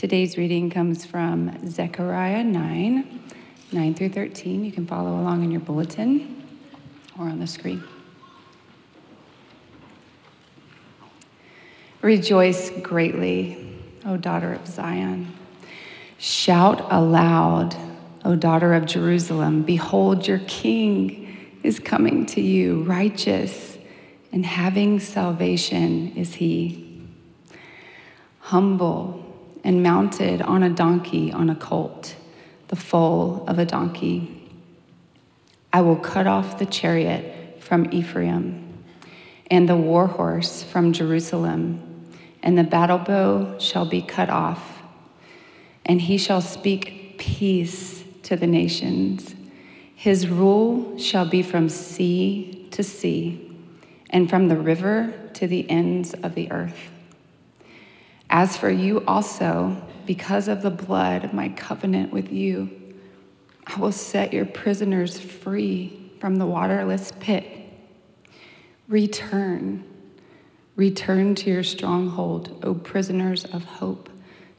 Today's reading comes from Zechariah 9, 9 through 13. You can follow along in your bulletin or on the screen. Rejoice greatly, O daughter of Zion. Shout aloud, O daughter of Jerusalem. Behold, your king is coming to you, righteous and having salvation is he. Humble and mounted on a donkey, on a colt, the foal of a donkey. I will cut off the chariot from Ephraim and the war horse from Jerusalem and the battle bow shall be cut off, and he shall speak peace to the nations. His rule shall be from sea to sea, and from the river to the ends of the earth. As for you also, because of the blood of my covenant with you, I will set your prisoners free from the waterless pit. Return Return to your stronghold, O prisoners of hope.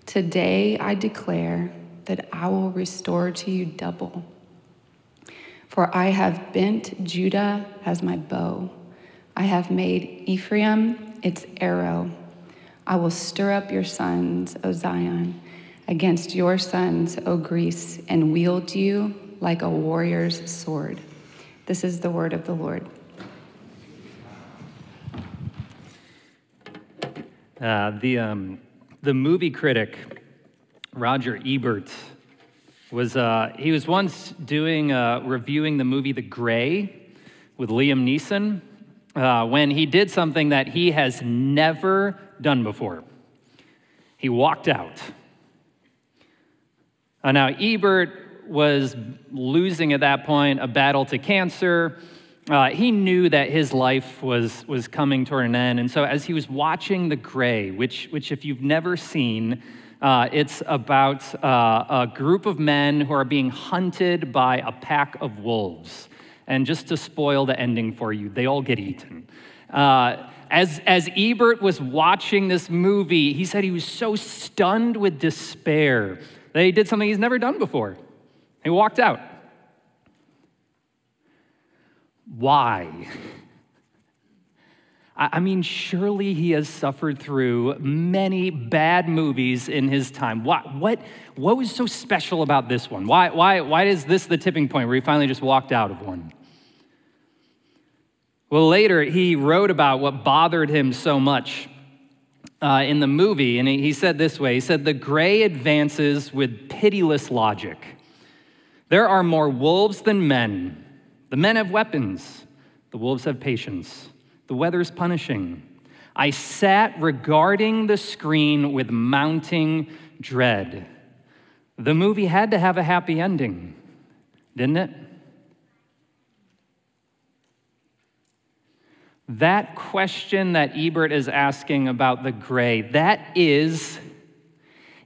Today I declare that I will restore to you double. For I have bent Judah as my bow, I have made Ephraim its arrow. I will stir up your sons, O Zion, against your sons, O Greece, and wield you like a warrior's sword. This is the word of the Lord. Uh, the, um, the movie critic, Roger Ebert, was, uh, he was once doing, uh, reviewing the movie The Grey with Liam Neeson uh, when he did something that he has never done before. He walked out. Uh, now, Ebert was losing at that point a battle to cancer. Uh, he knew that his life was, was coming toward an end. And so, as he was watching The Grey, which, which if you've never seen, uh, it's about uh, a group of men who are being hunted by a pack of wolves. And just to spoil the ending for you, they all get eaten. Uh, as, as Ebert was watching this movie, he said he was so stunned with despair that he did something he's never done before. He walked out. Why? I mean, surely he has suffered through many bad movies in his time. What, what, what was so special about this one? Why, why, why is this the tipping point where he finally just walked out of one? Well, later he wrote about what bothered him so much uh, in the movie, and he said this way He said, The Grey advances with pitiless logic. There are more wolves than men. The men have weapons, the wolves have patience. The weather's punishing. I sat regarding the screen with mounting dread. The movie had to have a happy ending, didn't it? That question that Ebert is asking about the grey, that is,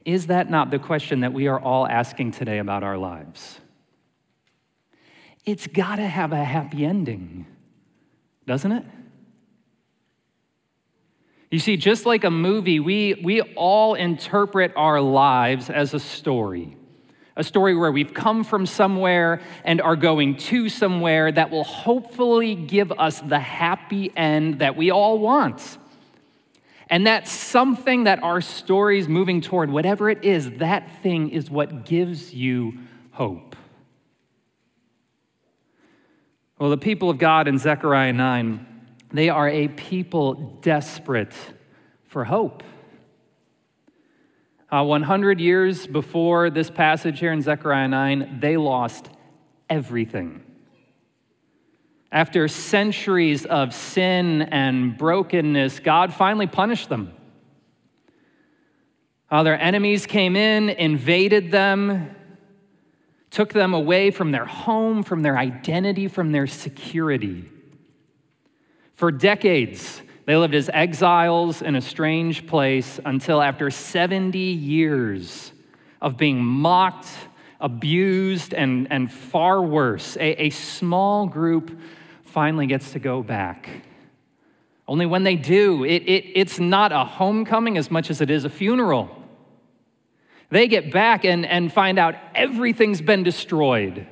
is that not the question that we are all asking today about our lives? it's got to have a happy ending, doesn't it? You see, just like a movie, we, we all interpret our lives as a story. A story where we've come from somewhere and are going to somewhere that will hopefully give us the happy end that we all want. And that something that our story's moving toward, whatever it is, that thing is what gives you hope. Well, the people of God in Zechariah 9, they are a people desperate for hope. Uh, 100 years before this passage here in Zechariah 9, they lost everything. After centuries of sin and brokenness, God finally punished them. Uh, their enemies came in, invaded them, took them away from their home, from their identity, from their security. For decades, they lived as exiles in a strange place until after 70 years of being mocked, abused, and, and far worse, a, a small group finally gets to go back. Only when they do, it, it, it's not a homecoming as much as it is a funeral. They get back and, and find out everything's been destroyed.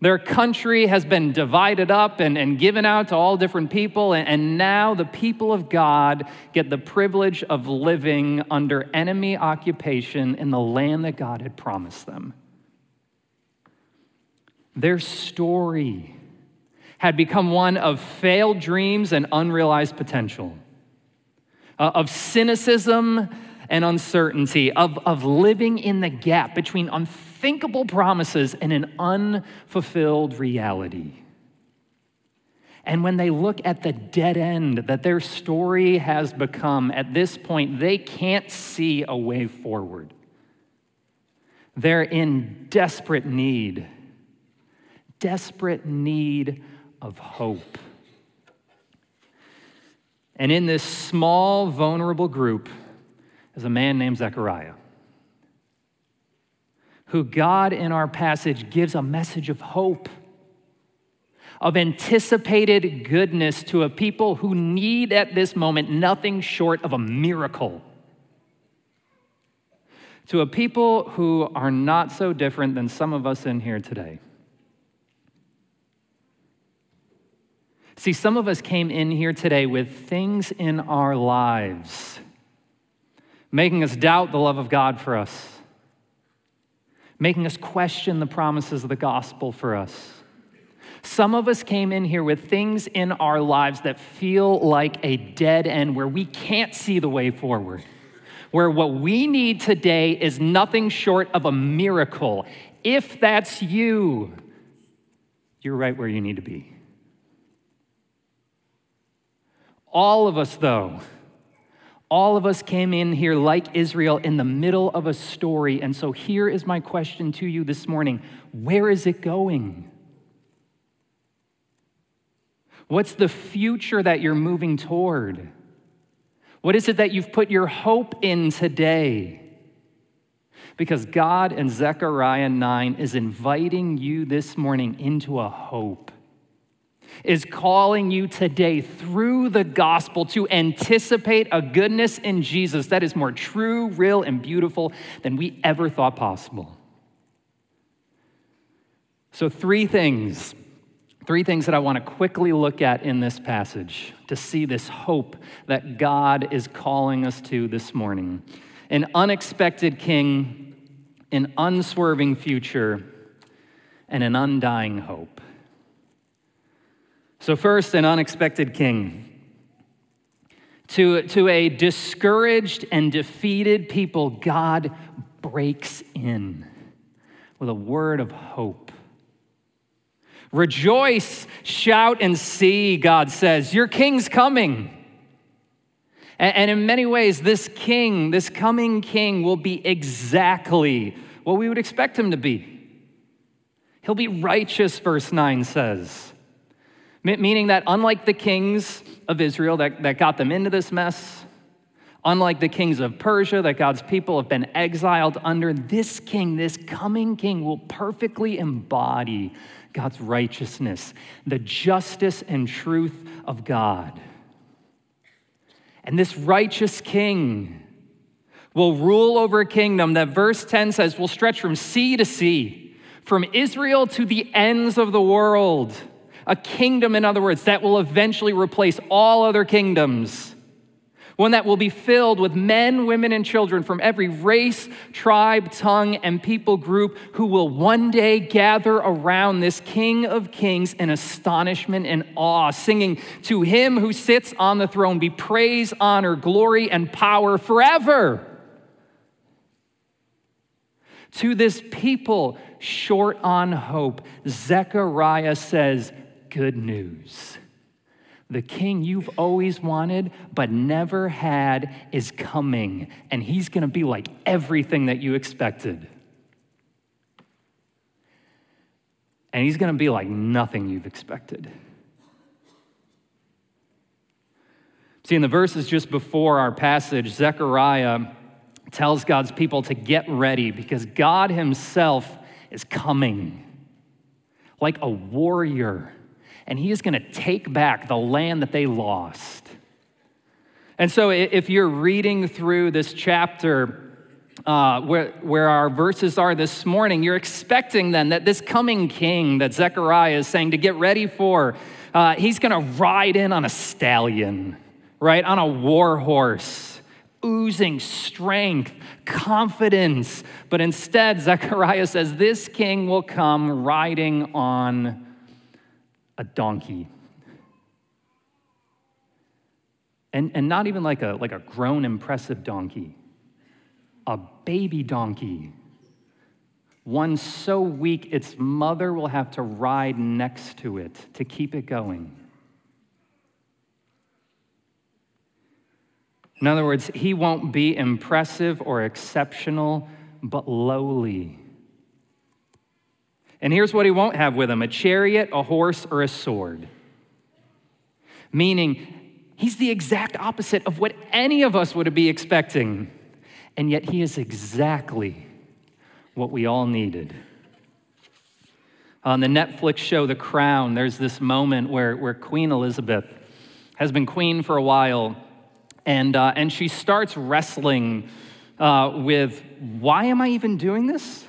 Their country has been divided up and, and given out to all different people, and, and now the people of God get the privilege of living under enemy occupation in the land that God had promised them. Their story had become one of failed dreams and unrealized potential, uh, of cynicism and uncertainty, of, of living in the gap between unthinkable promises and an unfulfilled reality. And when they look at the dead end that their story has become, at this point, they can't see a way forward. They're in desperate need, desperate need of hope. And in this small, vulnerable group is a man named Zechariah, who God in our passage gives a message of hope, of anticipated goodness to a people who need at this moment nothing short of a miracle. To a people who are not so different than some of us in here today. See, some of us came in here today with things in our lives making us doubt the love of God for us, making us question the promises of the gospel for us. Some of us came in here with things in our lives that feel like a dead end where we can't see the way forward, where what we need today is nothing short of a miracle. If that's you, you're right where you need to be. All of us, though, all of us came in here like Israel in the middle of a story. And so here is my question to you this morning Where is it going? What's the future that you're moving toward? What is it that you've put your hope in today? Because God in Zechariah 9 is inviting you this morning into a hope is calling you today through the gospel to anticipate a goodness in Jesus that is more true, real, and beautiful than we ever thought possible. So, three things, three things that I want to quickly look at in this passage to see this hope that God is calling us to this morning an unexpected king, an unswerving future, and an undying hope. So, first, an unexpected king. To, to a discouraged and defeated people, God breaks in with a word of hope. Rejoice, shout, and see, God says. Your king's coming. And, in many ways, this king, this coming king, will be exactly what we would expect him to be. He'll be righteous, verse 9 says meaning that unlike the kings of Israel that, that got them into this mess, unlike the kings of Persia that God's people have been exiled under, this king, this coming king, will perfectly embody God's righteousness, the justice and truth of God. And this righteous king will rule over a kingdom that verse 10 says will stretch from sea to sea, from Israel to the ends of the world a kingdom, in other words, that will eventually replace all other kingdoms. One that will be filled with men, women, and children from every race, tribe, tongue, and people group who will one day gather around this King of Kings in astonishment and awe, singing, To him who sits on the throne be praise, honor, glory, and power forever. To this people short on hope, Zechariah says, good news. The king you've always wanted but never had is coming, and he's going to be like everything that you expected. And he's going to be like nothing you've expected. See, in the verses just before our passage, Zechariah tells God's people to get ready because God himself is coming like a warrior and he is going to take back the land that they lost. And so, if you're reading through this chapter uh, where, where our verses are this morning, you're expecting then that this coming king that Zechariah is saying to get ready for, uh, he's going to ride in on a stallion, right? On a war horse, oozing strength, confidence. But instead, Zechariah says this king will come riding on a donkey. And, and not even like a, like a grown, impressive donkey a baby donkey, one so weak its mother will have to ride next to it to keep it going. In other words, he won't be impressive or exceptional, but lowly. And here's what he won't have with him a chariot, a horse, or a sword. Meaning, he's the exact opposite of what any of us would be expecting and yet he is exactly what we all needed. On the Netflix show The Crown, there's this moment where, where Queen Elizabeth has been queen for a while, and, uh, and she starts wrestling uh, with why am I even doing this?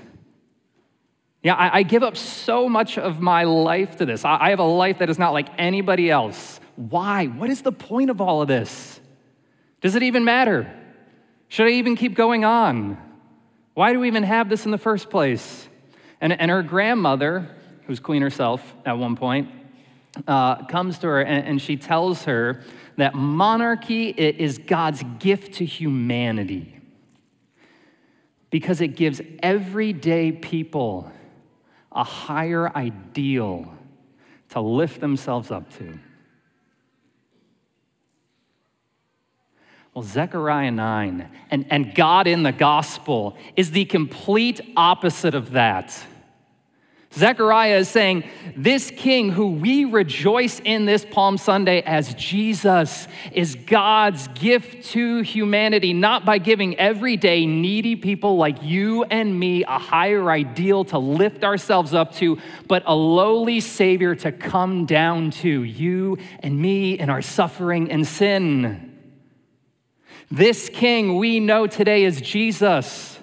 Yeah, I, I, give up so much of my life to this. I, I have a life that is not like anybody else. Why? What is the point of all of this? Does it even matter? Should I even keep going on? Why do we even have this in the first place? And, and her grandmother, who's queen herself at one point, uh, comes to her and, and she tells her that monarchy is God's gift to humanity because it gives everyday people a higher ideal to lift themselves up to. Well, Zechariah 9 and, and God in the gospel is the complete opposite of that. Zechariah is saying, This king who we rejoice in this Palm Sunday as Jesus is God's gift to humanity, not by giving everyday needy people like you and me a higher ideal to lift ourselves up to, but a lowly Savior to come down to you and me in our suffering and sin. This king we know today as Jesus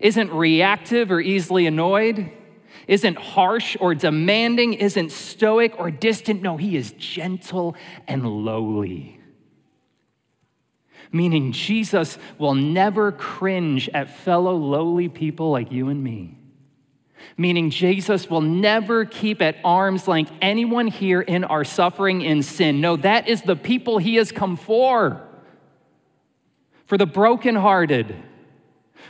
isn't reactive or easily annoyed, isn't harsh or demanding, isn't stoic or distant. No, he is gentle and lowly. Meaning, Jesus will never cringe at fellow lowly people like you and me. Meaning, Jesus will never keep at arm's length anyone here in our suffering in sin. No, that is the people he has come for for the brokenhearted,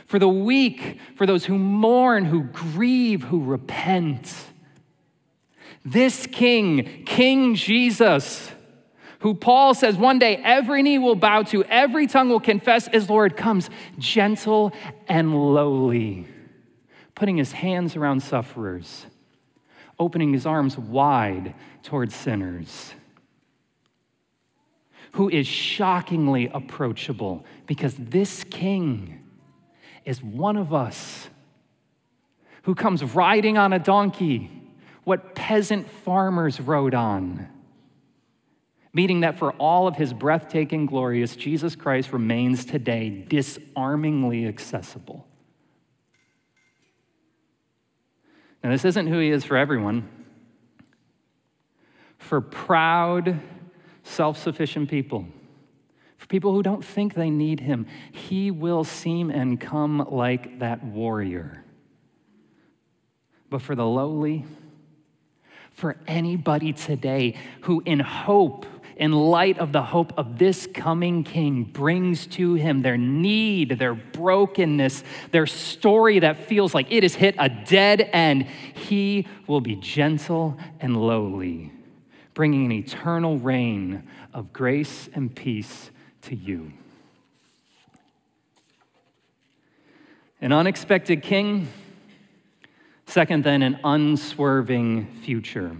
for the weak, for those who mourn, who grieve, who repent. This King, King Jesus, who Paul says one day every knee will bow to, every tongue will confess as Lord, comes gentle and lowly, putting his hands around sufferers, opening his arms wide towards sinners who is shockingly approachable because this king is one of us who comes riding on a donkey, what peasant farmers rode on. Meaning that for all of his breathtaking glorious, Jesus Christ remains today disarmingly accessible. Now, this isn't who he is for everyone. For proud, self sufficient people, for people who don't think they need him, he will seem and come like that warrior. But for the lowly, for anybody today who, in hope, in light of the hope of this coming king, brings to him their need, their brokenness, their story that feels like it has hit a dead end, he will be gentle and lowly bringing an eternal reign of grace and peace to you. An unexpected king, second, then, an unswerving future.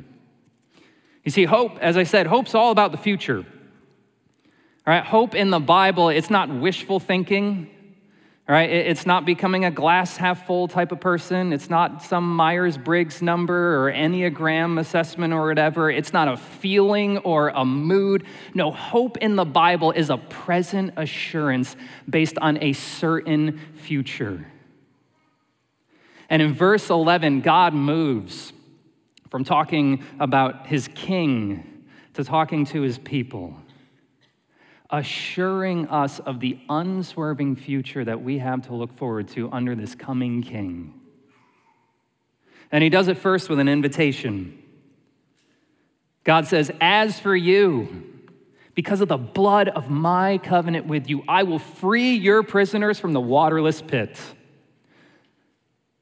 You see, hope, as I said, hope's all about the future. All right, hope in the Bible, it's not wishful thinking. It's not becoming a glass half full type of person. It's not some Myers Briggs number or Enneagram assessment or whatever. It's not a feeling or a mood. No, hope in the Bible is a present assurance based on a certain future. And in verse 11, God moves from talking about his king to talking to his people assuring us of the unswerving future that we have to look forward to under this coming king. And he does it first with an invitation. God says, As for you, because of the blood of my covenant with you, I will free your prisoners from the waterless pit.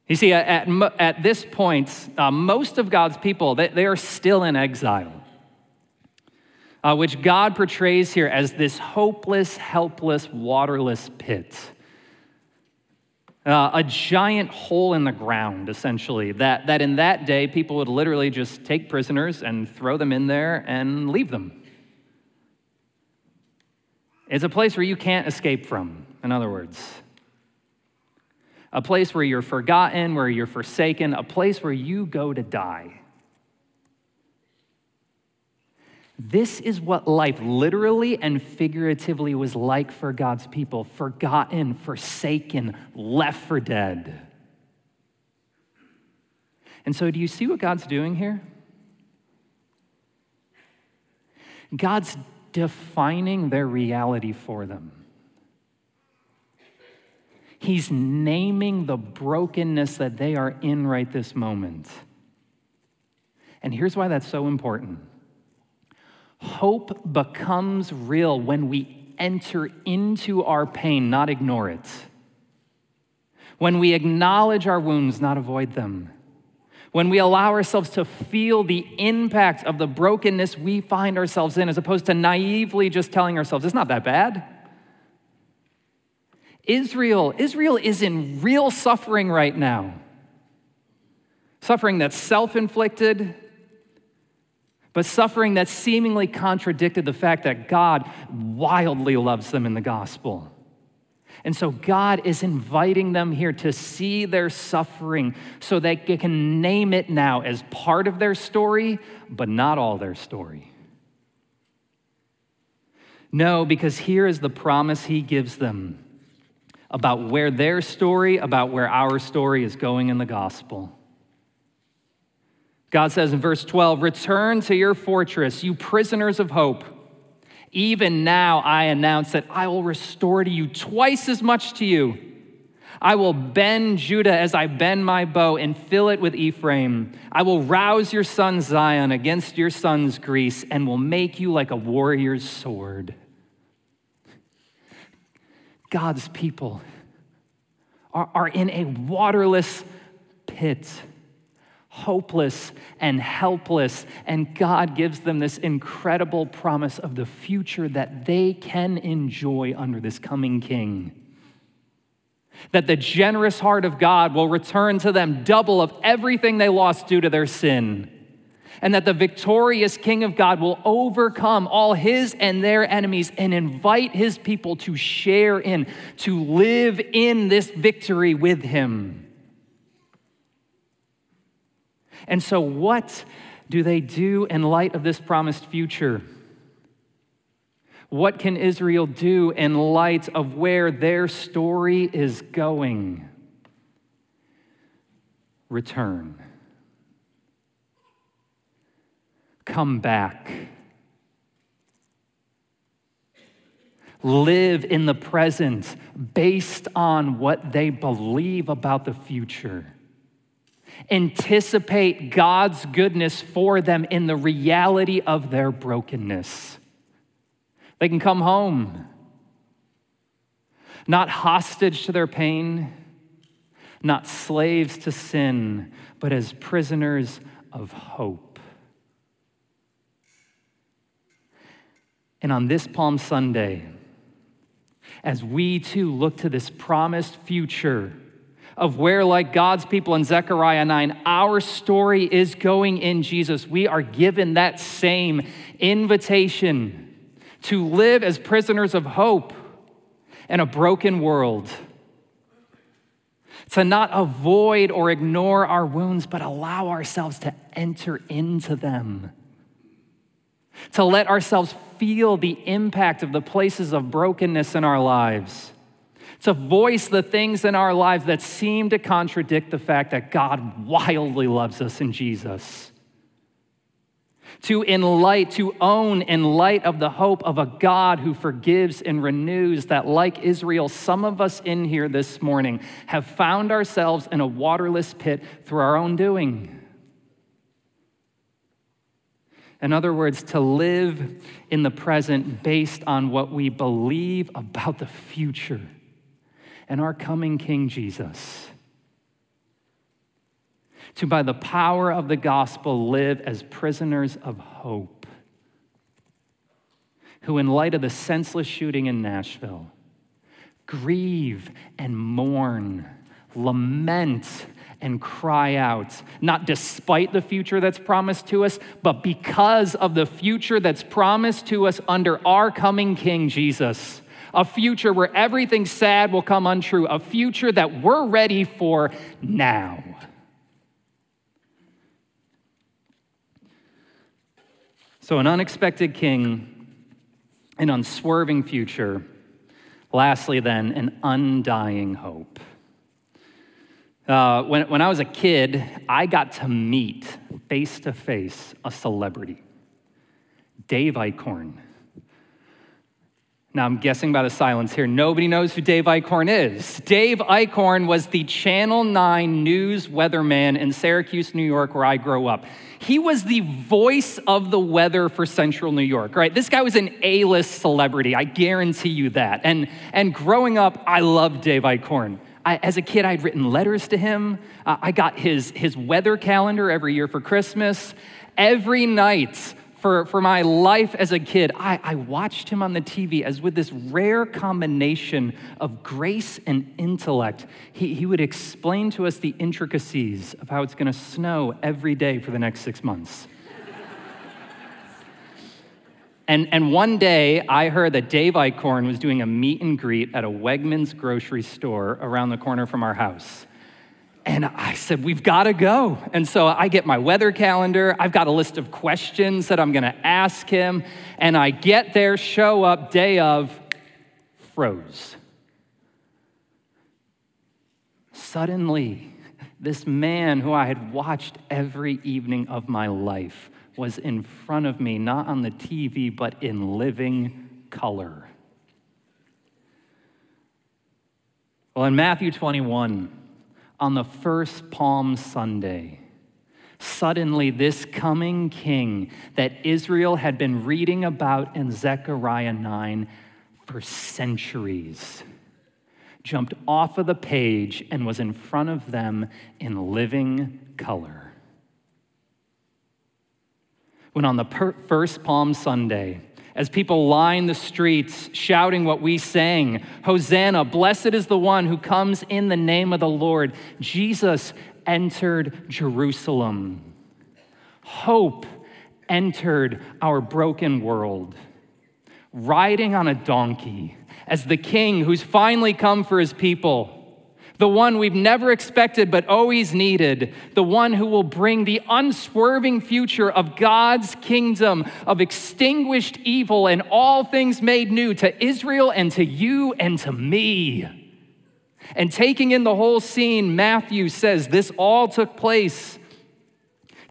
You see, at, at this point, uh, most of God's people, they, they are still in exile uh, which God portrays here as this hopeless, helpless, waterless pit. Uh, a giant hole in the ground, essentially, that, that in that day people would literally just take prisoners and throw them in there and leave them. It's a place where you can't escape from, in other words. A place where you're forgotten, where you're forsaken, a place where you go to die. This is what life literally and figuratively was like for God's people forgotten, forsaken, left for dead. And so, do you see what God's doing here? God's defining their reality for them. He's naming the brokenness that they are in right this moment. And here's why that's so important Hope becomes real when we enter into our pain, not ignore it. When we acknowledge our wounds, not avoid them. When we allow ourselves to feel the impact of the brokenness we find ourselves in, as opposed to naively just telling ourselves, it's not that bad. Israel, Israel is in real suffering right now. Suffering that's self inflicted, but suffering that seemingly contradicted the fact that God wildly loves them in the gospel. And so God is inviting them here to see their suffering so they can name it now as part of their story, but not all their story. No, because here is the promise he gives them about where their story, about where our story is going in the gospel. God says in verse 12, Return to your fortress, you prisoners of hope. Even now I announce that I will restore to you twice as much to you. I will bend Judah as I bend my bow and fill it with Ephraim. I will rouse your son Zion against your son's Greece and will make you like a warrior's sword. God's people are, are in a waterless pit hopeless and helpless. And God gives them this incredible promise of the future that they can enjoy under this coming king. That the generous heart of God will return to them double of everything they lost due to their sin. And that the victorious King of God will overcome all his and their enemies and invite his people to share in, to live in this victory with him. And so, what do they do in light of this promised future? What can Israel do in light of where their story is going? Return. Come back. Live in the present based on what they believe about the future anticipate God's goodness for them in the reality of their brokenness. They can come home, not hostage to their pain, not slaves to sin, but as prisoners of hope. And on this Palm Sunday, as we too look to this promised future, of where, like God's people in Zechariah 9, our story is going in Jesus. We are given that same invitation to live as prisoners of hope in a broken world to not avoid or ignore our wounds, but allow ourselves to enter into them, to let ourselves feel the impact of the places of brokenness in our lives, to voice the things in our lives that seem to contradict the fact that God wildly loves us in Jesus to in light, to own in light of the hope of a God who forgives and renews, that like Israel, some of us in here this morning have found ourselves in a waterless pit through our own doing. In other words, to live in the present based on what we believe about the future and our coming King Jesus to, by the power of the gospel, live as prisoners of hope, who, in light of the senseless shooting in Nashville, grieve and mourn, lament and cry out, not despite the future that's promised to us, but because of the future that's promised to us under our coming King Jesus. A future where everything sad will come untrue, a future that we're ready for now. So, an unexpected king, an unswerving future. Lastly, then, an undying hope. Uh, when, when I was a kid, I got to meet face to face a celebrity, Dave Eichhorn. Now, I'm guessing by the silence here, nobody knows who Dave Eichhorn is. Dave Eichhorn was the Channel 9 news weatherman in Syracuse, New York, where I grew up. He was the voice of the weather for central New York, right? This guy was an A list celebrity, I guarantee you that. And, and growing up, I loved Dave Eichhorn. I, as a kid, I'd written letters to him. Uh, I got his, his weather calendar every year for Christmas. Every night, for, for my life as a kid, I, I watched him on the TV as with this rare combination of grace and intellect, he, he would explain to us the intricacies of how it's going to snow every day for the next six months. And, and one day, I heard that Dave Eichhorn was doing a meet and greet at a Wegmans grocery store around the corner from our house. And I said, We've got to go. And so I get my weather calendar. I've got a list of questions that I'm going to ask him. And I get there, show up, day of, froze. Suddenly, this man who I had watched every evening of my life was in front of me, not on the TV, but in living color. Well, in Matthew 21, on the first Palm Sunday, suddenly this coming king that Israel had been reading about in Zechariah 9 for centuries jumped off of the page and was in front of them in living color. When on the per- first Palm Sunday, as people line the streets shouting what we sang Hosanna, blessed is the one who comes in the name of the Lord. Jesus entered Jerusalem. Hope entered our broken world, riding on a donkey as the king who's finally come for his people the one we've never expected but always needed, the one who will bring the unswerving future of God's kingdom of extinguished evil and all things made new to Israel and to you and to me. And taking in the whole scene, Matthew says this all took place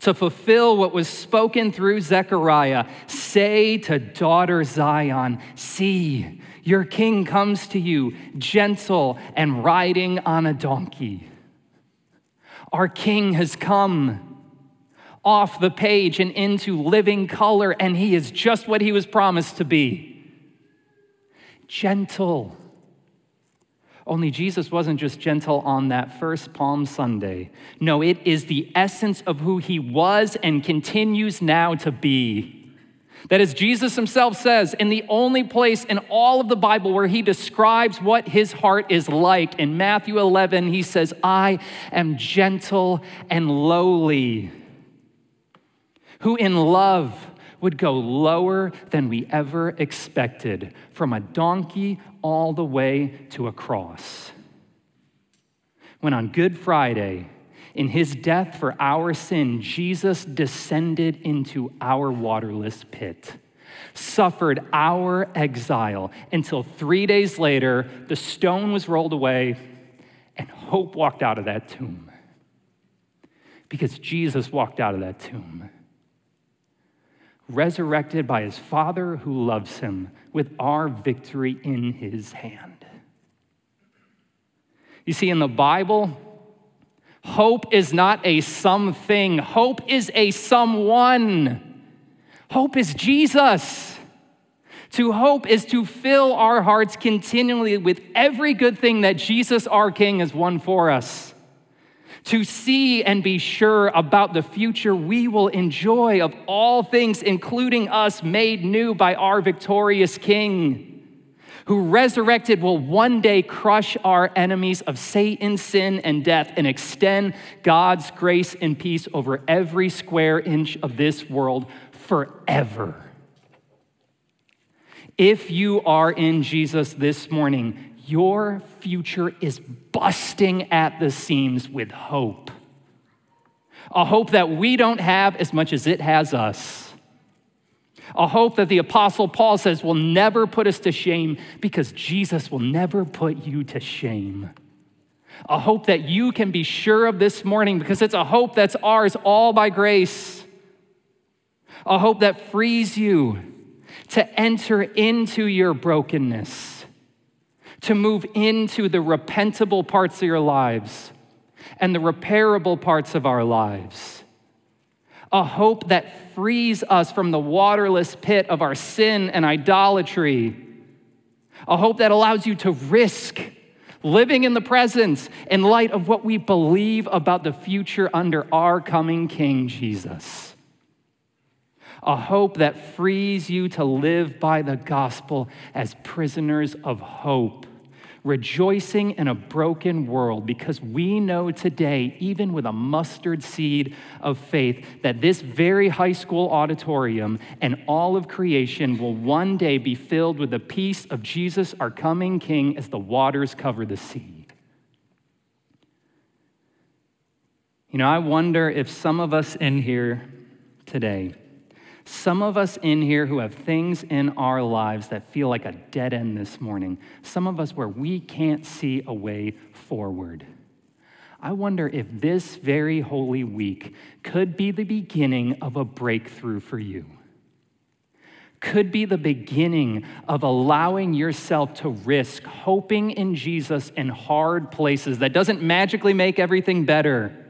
to fulfill what was spoken through Zechariah. Say to daughter Zion, See, your king comes to you, gentle and riding on a donkey. Our king has come off the page and into living color, and he is just what he was promised to be gentle. Only Jesus wasn't just gentle on that first Palm Sunday. No, it is the essence of who he was and continues now to be. That as Jesus himself says, in the only place in all of the Bible where he describes what his heart is like, in Matthew 11, he says, I am gentle and lowly, who in love would go lower than we ever expected, from a donkey all the way to a cross. when on Good Friday, in his death for our sin, Jesus descended into our waterless pit, suffered our exile until three days later, the stone was rolled away and hope walked out of that tomb. Because Jesus walked out of that tomb, resurrected by his Father who loves him, with our victory in his hand. You see, in the Bible, Hope is not a something, hope is a someone. Hope is Jesus. To hope is to fill our hearts continually with every good thing that Jesus, our King, has won for us. To see and be sure about the future we will enjoy of all things, including us made new by our victorious King who resurrected will one day crush our enemies of Satan, sin, and death and extend God's grace and peace over every square inch of this world forever. If you are in Jesus this morning, your future is busting at the seams with hope. A hope that we don't have as much as it has us a hope that the Apostle Paul says will never put us to shame because Jesus will never put you to shame. A hope that you can be sure of this morning because it's a hope that's ours all by grace. A hope that frees you to enter into your brokenness, to move into the repentable parts of your lives and the repairable parts of our lives a hope that frees us from the waterless pit of our sin and idolatry, a hope that allows you to risk living in the present in light of what we believe about the future under our coming King Jesus. A hope that frees you to live by the gospel as prisoners of hope rejoicing in a broken world because we know today, even with a mustard seed of faith, that this very high school auditorium and all of creation will one day be filled with the peace of Jesus, our coming King, as the waters cover the sea. You know, I wonder if some of us in here today, some of us in here who have things in our lives that feel like a dead end this morning, some of us where we can't see a way forward. I wonder if this very holy week could be the beginning of a breakthrough for you. Could be the beginning of allowing yourself to risk hoping in Jesus in hard places that doesn't magically make everything better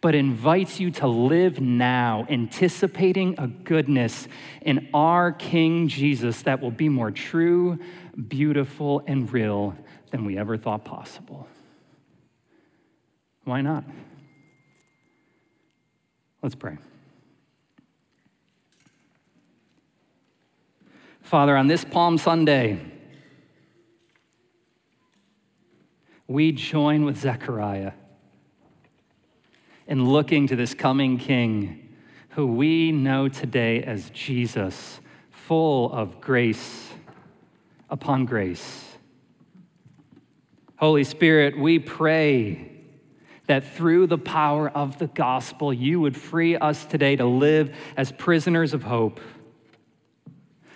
but invites you to live now, anticipating a goodness in our King Jesus that will be more true, beautiful, and real than we ever thought possible. Why not? Let's pray. Father, on this Palm Sunday, we join with Zechariah in looking to this coming King who we know today as Jesus, full of grace upon grace. Holy Spirit, we pray that through the power of the gospel, you would free us today to live as prisoners of hope.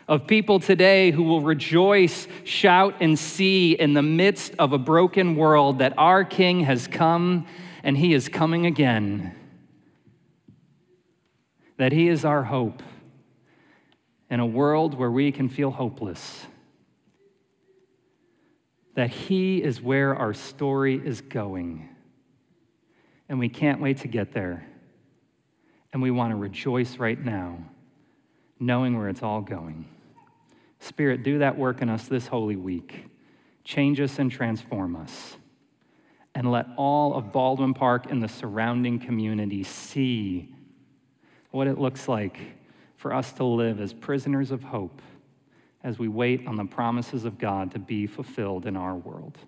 Of people today who will rejoice, shout, and see in the midst of a broken world that our King has come and He is coming again. That He is our hope in a world where we can feel hopeless. That He is where our story is going. And we can't wait to get there. And we want to rejoice right now, knowing where it's all going. Spirit, do that work in us this holy week. Change us and transform us and let all of Baldwin Park and the surrounding community see what it looks like for us to live as prisoners of hope as we wait on the promises of God to be fulfilled in our world.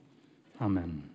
Amen.